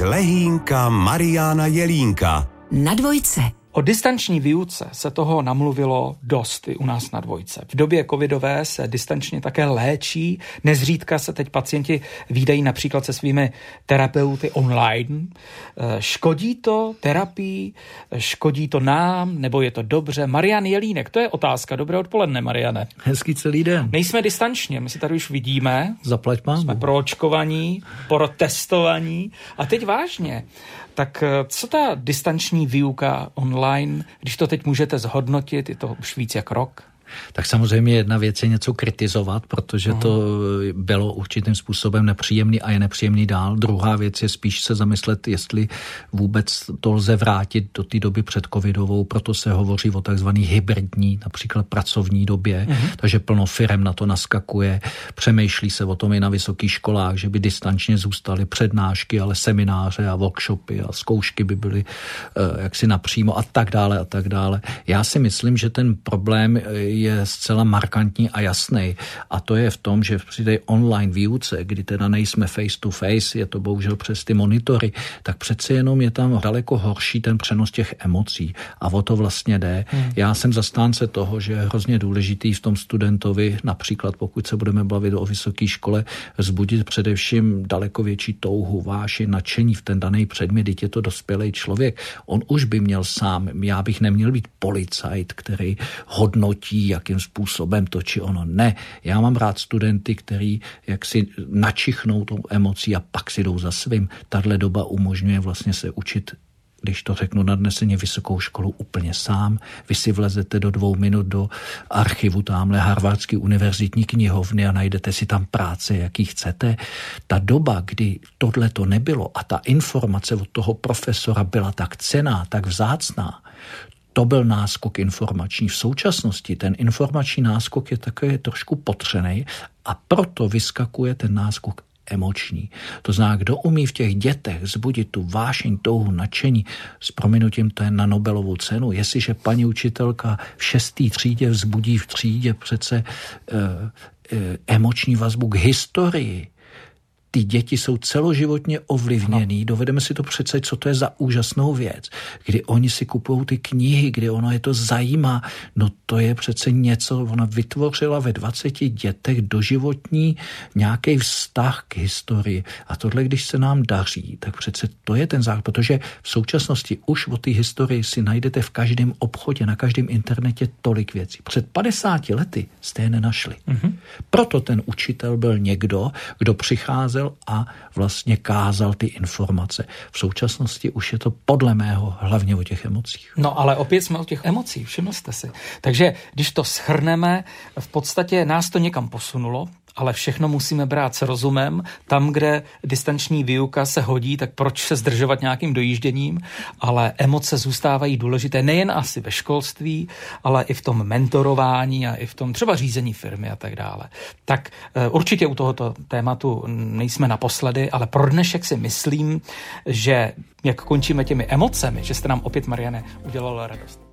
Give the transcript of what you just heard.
Lehínka Mariána Jelínka. Na dvojce. O distanční výuce se toho namluvilo dost i u nás na dvojce. V době covidové se distančně také léčí. Nezřídka se teď pacienti výdají například se svými terapeuty online. Eh, škodí to terapii, škodí to nám, nebo je to dobře? Marian Jelínek, to je otázka. Dobré odpoledne, Mariane. Hezký celý den. Nejsme distančně, my si tady už vidíme. Zaplať pán. Jsme proočkovaní, protestovaní. A teď vážně, tak eh, co ta distanční výuka online, když to teď můžete zhodnotit, je to už víc jak rok? Tak samozřejmě jedna věc je něco kritizovat, protože to bylo určitým způsobem nepříjemný a je nepříjemný dál. Druhá věc je spíš se zamyslet, jestli vůbec to lze vrátit do té doby před covidovou, proto se hovoří o takzvaný hybridní, například pracovní době, uh-huh. takže plno firem na to naskakuje. Přemýšlí se o tom i na vysokých školách, že by distančně zůstaly přednášky, ale semináře a workshopy a zkoušky by byly uh, jaksi napřímo a tak dále a tak dále. Já si myslím, že ten problém je zcela markantní a jasný. A to je v tom, že při té online výuce, kdy teda nejsme face to face, je to bohužel přes ty monitory, tak přece jenom je tam daleko horší ten přenos těch emocí. A o to vlastně jde. Hmm. Já jsem zastánce toho, že je hrozně důležitý v tom studentovi, například pokud se budeme bavit o vysoké škole, zbudit především daleko větší touhu, váši, nadšení v ten daný předmět, je to dospělý člověk. On už by měl sám, já bych neměl být policajt, který hodnotí, jakým způsobem to či ono. Ne, já mám rád studenty, který jak si načichnou tou emocí a pak si jdou za svým. Tahle doba umožňuje vlastně se učit když to řeknu nadneseně vysokou školu úplně sám. Vy si vlezete do dvou minut do archivu tamhle Harvardské univerzitní knihovny a najdete si tam práce, jaký chcete. Ta doba, kdy tohle to nebylo a ta informace od toho profesora byla tak cená, tak vzácná, to byl náskok informační. V současnosti ten informační náskok je takový trošku potřený a proto vyskakuje ten náskok emoční. To znamená, kdo umí v těch dětech zbudit tu vášeň, touhu, nadšení, s prominutím je na Nobelovu cenu. Jestliže paní učitelka v šestý třídě vzbudí v třídě přece e, e, emoční vazbu k historii, ty děti jsou celoživotně ovlivněný. Dovedeme si to přece, co to je za úžasnou věc. Kdy oni si kupují ty knihy, kdy ono je to zajímá. No to je přece něco, ona vytvořila ve 20 dětech doživotní nějaký vztah k historii. A tohle, když se nám daří, tak přece to je ten základ, protože v současnosti už o té historii si najdete v každém obchodě, na každém internetě tolik věcí. Před 50 lety jste je nenašli. Mm-hmm. Proto ten učitel byl někdo, kdo přicházel vytvářel a vlastně kázal ty informace. V současnosti už je to podle mého hlavně o těch emocích. No ale opět jsme o těch emocích, všiml jste si. Takže když to schrneme, v podstatě nás to někam posunulo, ale všechno musíme brát s rozumem. Tam, kde distanční výuka se hodí, tak proč se zdržovat nějakým dojížděním, ale emoce zůstávají důležité nejen asi ve školství, ale i v tom mentorování a i v tom třeba řízení firmy a tak dále. Tak eh, určitě u tohoto tématu nejsme naposledy, ale pro dnešek si myslím, že jak končíme těmi emocemi, že jste nám opět, Mariane, udělala radost.